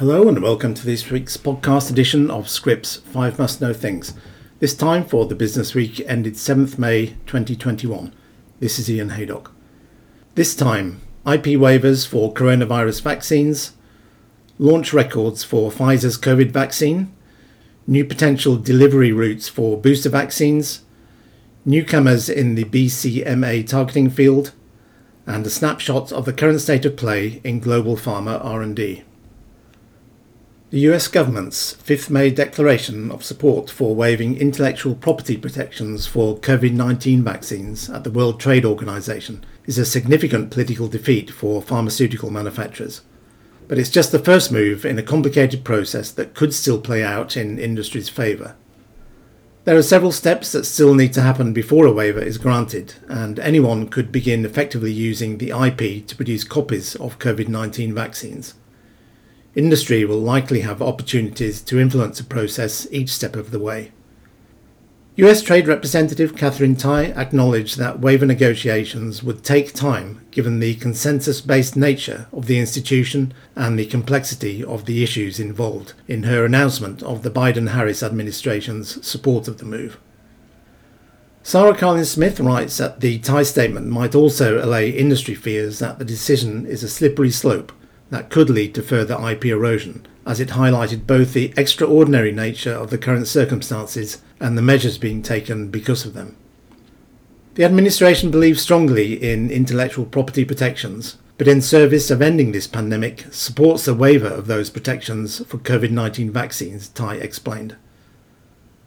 Hello and welcome to this week's podcast edition of Scrip's 5 Must Know Things. This time for the business week ended 7th May 2021. This is Ian Haydock. This time, IP waivers for coronavirus vaccines, launch records for Pfizer's COVID vaccine, new potential delivery routes for booster vaccines, newcomers in the BCMA targeting field, and a snapshot of the current state of play in global pharma R&D. The US government's 5th May declaration of support for waiving intellectual property protections for COVID 19 vaccines at the World Trade Organization is a significant political defeat for pharmaceutical manufacturers. But it's just the first move in a complicated process that could still play out in industry's favour. There are several steps that still need to happen before a waiver is granted, and anyone could begin effectively using the IP to produce copies of COVID 19 vaccines. Industry will likely have opportunities to influence the process each step of the way. US Trade Representative Katherine Tai acknowledged that waiver negotiations would take time given the consensus based nature of the institution and the complexity of the issues involved in her announcement of the Biden Harris administration's support of the move. Sarah Karlin Smith writes that the Tai statement might also allay industry fears that the decision is a slippery slope that could lead to further IP erosion, as it highlighted both the extraordinary nature of the current circumstances and the measures being taken because of them. The administration believes strongly in intellectual property protections, but in service of ending this pandemic supports the waiver of those protections for COVID 19 vaccines, Tai explained.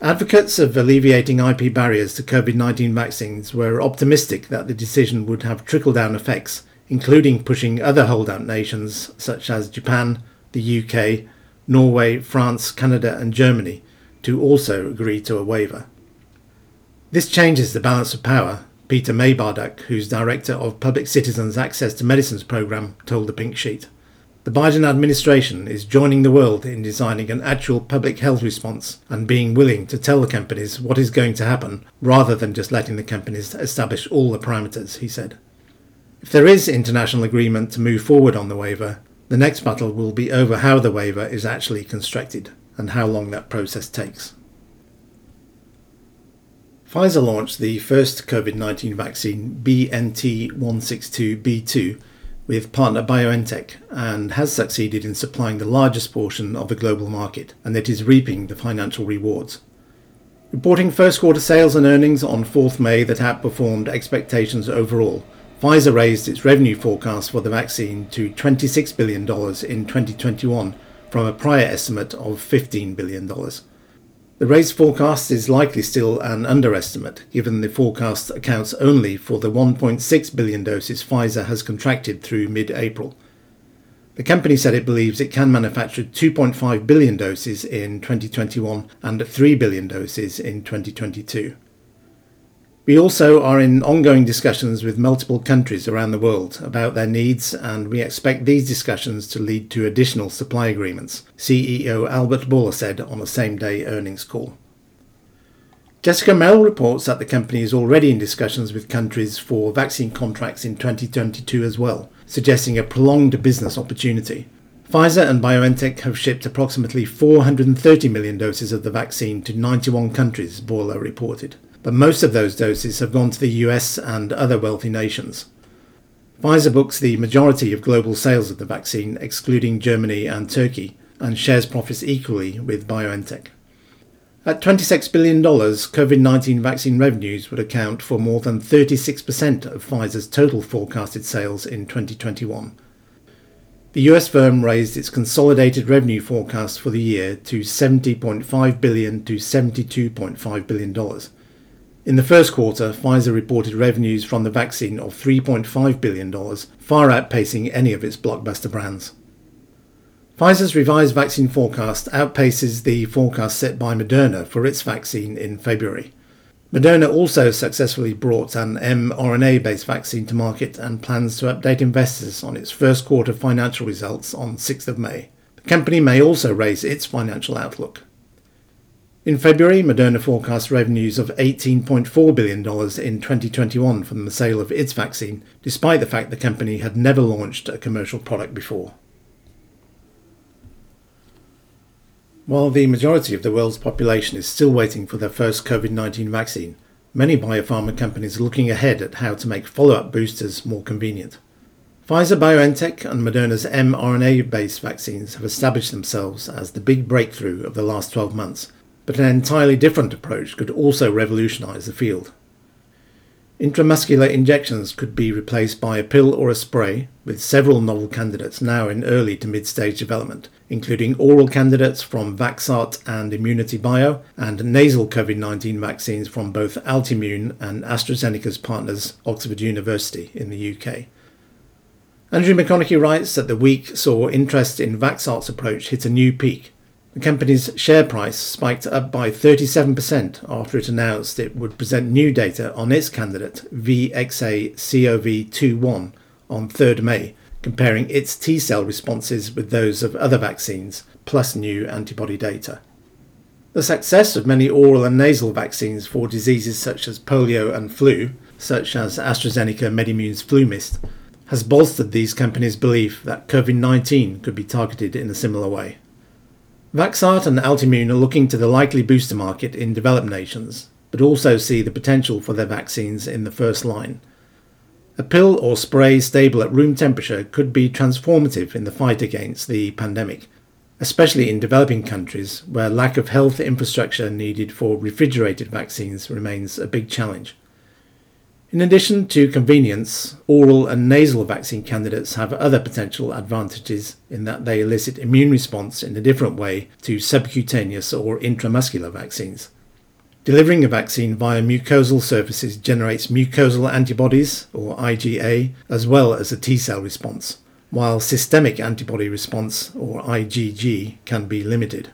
Advocates of alleviating IP barriers to COVID 19 vaccines were optimistic that the decision would have trickle down effects including pushing other holdout nations such as Japan, the UK, Norway, France, Canada, and Germany to also agree to a waiver. This changes the balance of power, Peter Maybarduck, who's director of Public Citizens Access to Medicines program, told the Pink Sheet. The Biden administration is joining the world in designing an actual public health response and being willing to tell the companies what is going to happen rather than just letting the companies establish all the parameters, he said. If there is international agreement to move forward on the waiver, the next battle will be over how the waiver is actually constructed and how long that process takes. Pfizer launched the first COVID 19 vaccine BNT 162b2 with partner BioNTech and has succeeded in supplying the largest portion of the global market, and it is reaping the financial rewards. Reporting first quarter sales and earnings on 4th May that outperformed expectations overall, Pfizer raised its revenue forecast for the vaccine to $26 billion in 2021 from a prior estimate of $15 billion. The raised forecast is likely still an underestimate, given the forecast accounts only for the 1.6 billion doses Pfizer has contracted through mid April. The company said it believes it can manufacture 2.5 billion doses in 2021 and 3 billion doses in 2022. We also are in ongoing discussions with multiple countries around the world about their needs, and we expect these discussions to lead to additional supply agreements, CEO Albert Bourla said on a same day earnings call. Jessica Merrill reports that the company is already in discussions with countries for vaccine contracts in 2022 as well, suggesting a prolonged business opportunity. Pfizer and BioNTech have shipped approximately 430 million doses of the vaccine to 91 countries, Bourla reported but most of those doses have gone to the US and other wealthy nations. Pfizer books the majority of global sales of the vaccine, excluding Germany and Turkey, and shares profits equally with BioNTech. At $26 billion, COVID 19 vaccine revenues would account for more than 36% of Pfizer's total forecasted sales in 2021. The US firm raised its consolidated revenue forecast for the year to 70.5 billion to $72.5 billion. In the first quarter, Pfizer reported revenues from the vaccine of $3.5 billion, far outpacing any of its blockbuster brands. Pfizer's revised vaccine forecast outpaces the forecast set by Moderna for its vaccine in February. Moderna also successfully brought an mRNA based vaccine to market and plans to update investors on its first quarter financial results on 6th of May. The company may also raise its financial outlook. In February, Moderna forecast revenues of $18.4 billion in 2021 from the sale of its vaccine, despite the fact the company had never launched a commercial product before. While the majority of the world's population is still waiting for their first COVID 19 vaccine, many biopharma companies are looking ahead at how to make follow up boosters more convenient. Pfizer BioNTech and Moderna's mRNA based vaccines have established themselves as the big breakthrough of the last 12 months, but an entirely different approach could also revolutionise the field. Intramuscular injections could be replaced by a pill or a spray, with several novel candidates now in early to mid stage development, including oral candidates from Vaxart and ImmunityBio, and nasal COVID 19 vaccines from both Altimmune and AstraZeneca's partners, Oxford University, in the UK. Andrew McConaghie writes that the week saw interest in Vaxart's approach hit a new peak, the company's share price spiked up by 37% after it announced it would present new data on its candidate VXA-CoV2-1 on 3rd May, comparing its T-cell responses with those of other vaccines, plus new antibody data. The success of many oral and nasal vaccines for diseases such as polio and flu, such as AstraZeneca Medimmune's FluMist, has bolstered these companies' belief that COVID 19 could be targeted in a similar way. Vaxart and Altimmune are looking to the likely booster market in developed nations, but also see the potential for their vaccines in the first line. A pill or spray stable at room temperature could be transformative in the fight against the pandemic, especially in developing countries where lack of health infrastructure needed for refrigerated vaccines remains a big challenge. In addition to convenience, oral and nasal vaccine candidates have other potential advantages in that they elicit immune response in a different way to subcutaneous or intramuscular vaccines. Delivering a vaccine via mucosal surfaces generates mucosal antibodies, or IgA, as well as a T cell response, while systemic antibody response, or IgG, can be limited.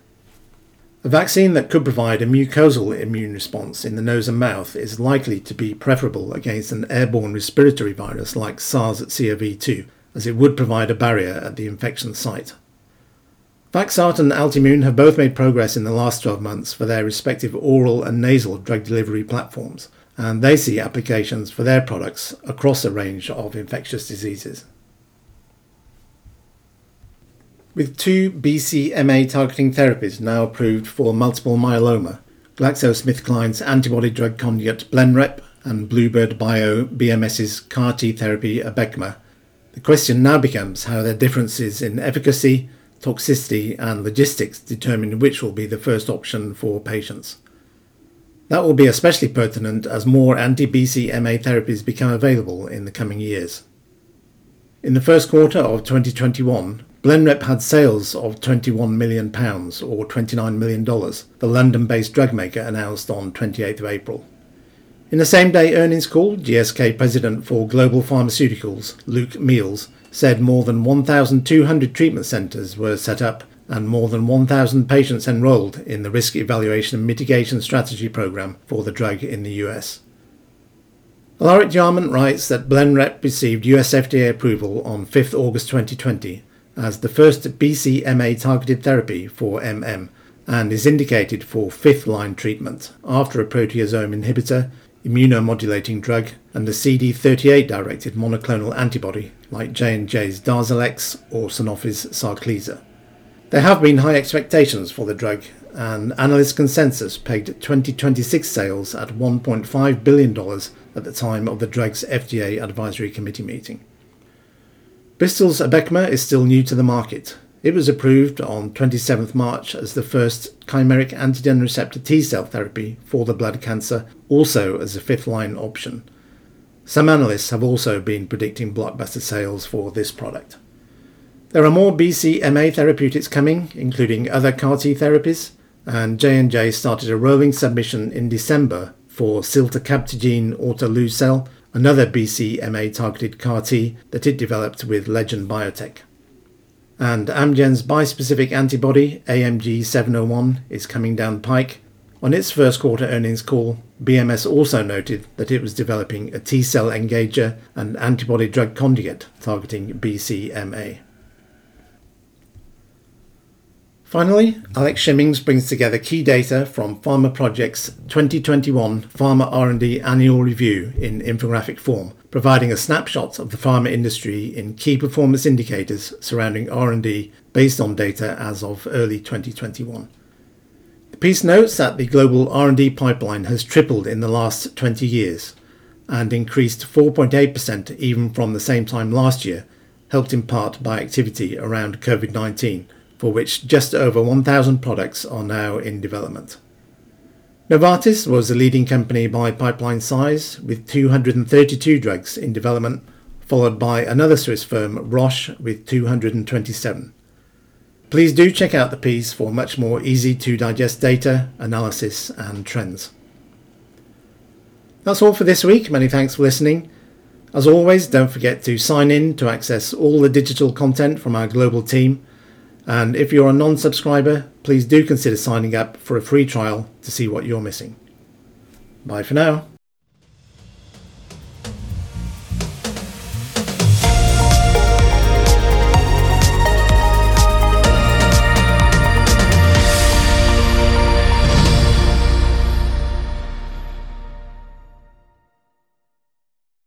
A vaccine that could provide a mucosal immune response in the nose and mouth is likely to be preferable against an airborne respiratory virus like SARS CoV 2, as it would provide a barrier at the infection site. Vaxart and Altimmune have both made progress in the last 12 months for their respective oral and nasal drug delivery platforms, and they see applications for their products across a range of infectious diseases. With two BCMA targeting therapies now approved for multiple myeloma, GlaxoSmithKline's antibody drug conjugate Blenrep and Bluebird Bio BMS's CAR T therapy Abecma, the question now becomes how their differences in efficacy, toxicity, and logistics determine which will be the first option for patients. That will be especially pertinent as more anti BCMA therapies become available in the coming years. In the first quarter of 2021, Blenrep had sales of £21 million, or $29 million, the London based drug maker announced on 28th of April. In the same day earnings call, GSK President for Global Pharmaceuticals, Luke Miels, said more than 1,200 treatment centres were set up and more than 1,000 patients enrolled in the Risk Evaluation and Mitigation Strategy Programme for the drug in the US. Alaric DeArment writes that Blenrep received US FDA approval on 5th August 2020 as the first BCMA targeted therapy for MM and is indicated for fifth line treatment after a proteasome inhibitor, immunomodulating drug, and a CD38 directed monoclonal antibody like J&J's Darzalex or Sanofi's Sarclisa. There have been high expectations for the drug, and analyst consensus pegged 2026 sales at $1.5 billion at the time of the drug's FDA advisory committee meeting. Bristol's Abecma is still new to the market. It was approved on 27th March as the first chimeric antigen receptor T cell therapy for the blood cancer, also as a fifth line option. Some analysts have also been predicting blockbuster sales for this product. There are more BCMA therapeutics coming, including other CAR T therapies, and J&J started a rolling submission in December for ciltacabtagene autoleucel another BCMA targeted CAR T that it developed with Legend Biotech. And Amgen's bispecific antibody, AMG 701, is coming down pike. On its first quarter earnings call, BMS also noted that it was developing a T cell engager and antibody drug conjugate targeting BCMA. Finally, Alex Shimmings brings together key data from Pharma Project's 2021 Pharma R&D Annual Review in infographic form, providing a snapshot of the pharma industry in key performance indicators surrounding R&D based on data as of early 2021. The piece notes that the global R&D pipeline has tripled in the last 20 years and increased 4.8% even from the same time last year, helped in part by activity around COVID-19, for which just over 1,000 products are now in development. Novartis was the leading company by pipeline size, with 232 drugs in development, followed by another Swiss firm, Roche, with 227. Please do check out the piece for much more easy to digest data, analysis, and trends. That's all for this week. Many thanks for listening. As always, don't forget to sign in to access all the digital content from our global team. And if you're a non subscriber, please do consider signing up for a free trial to see what you're missing. Bye for now.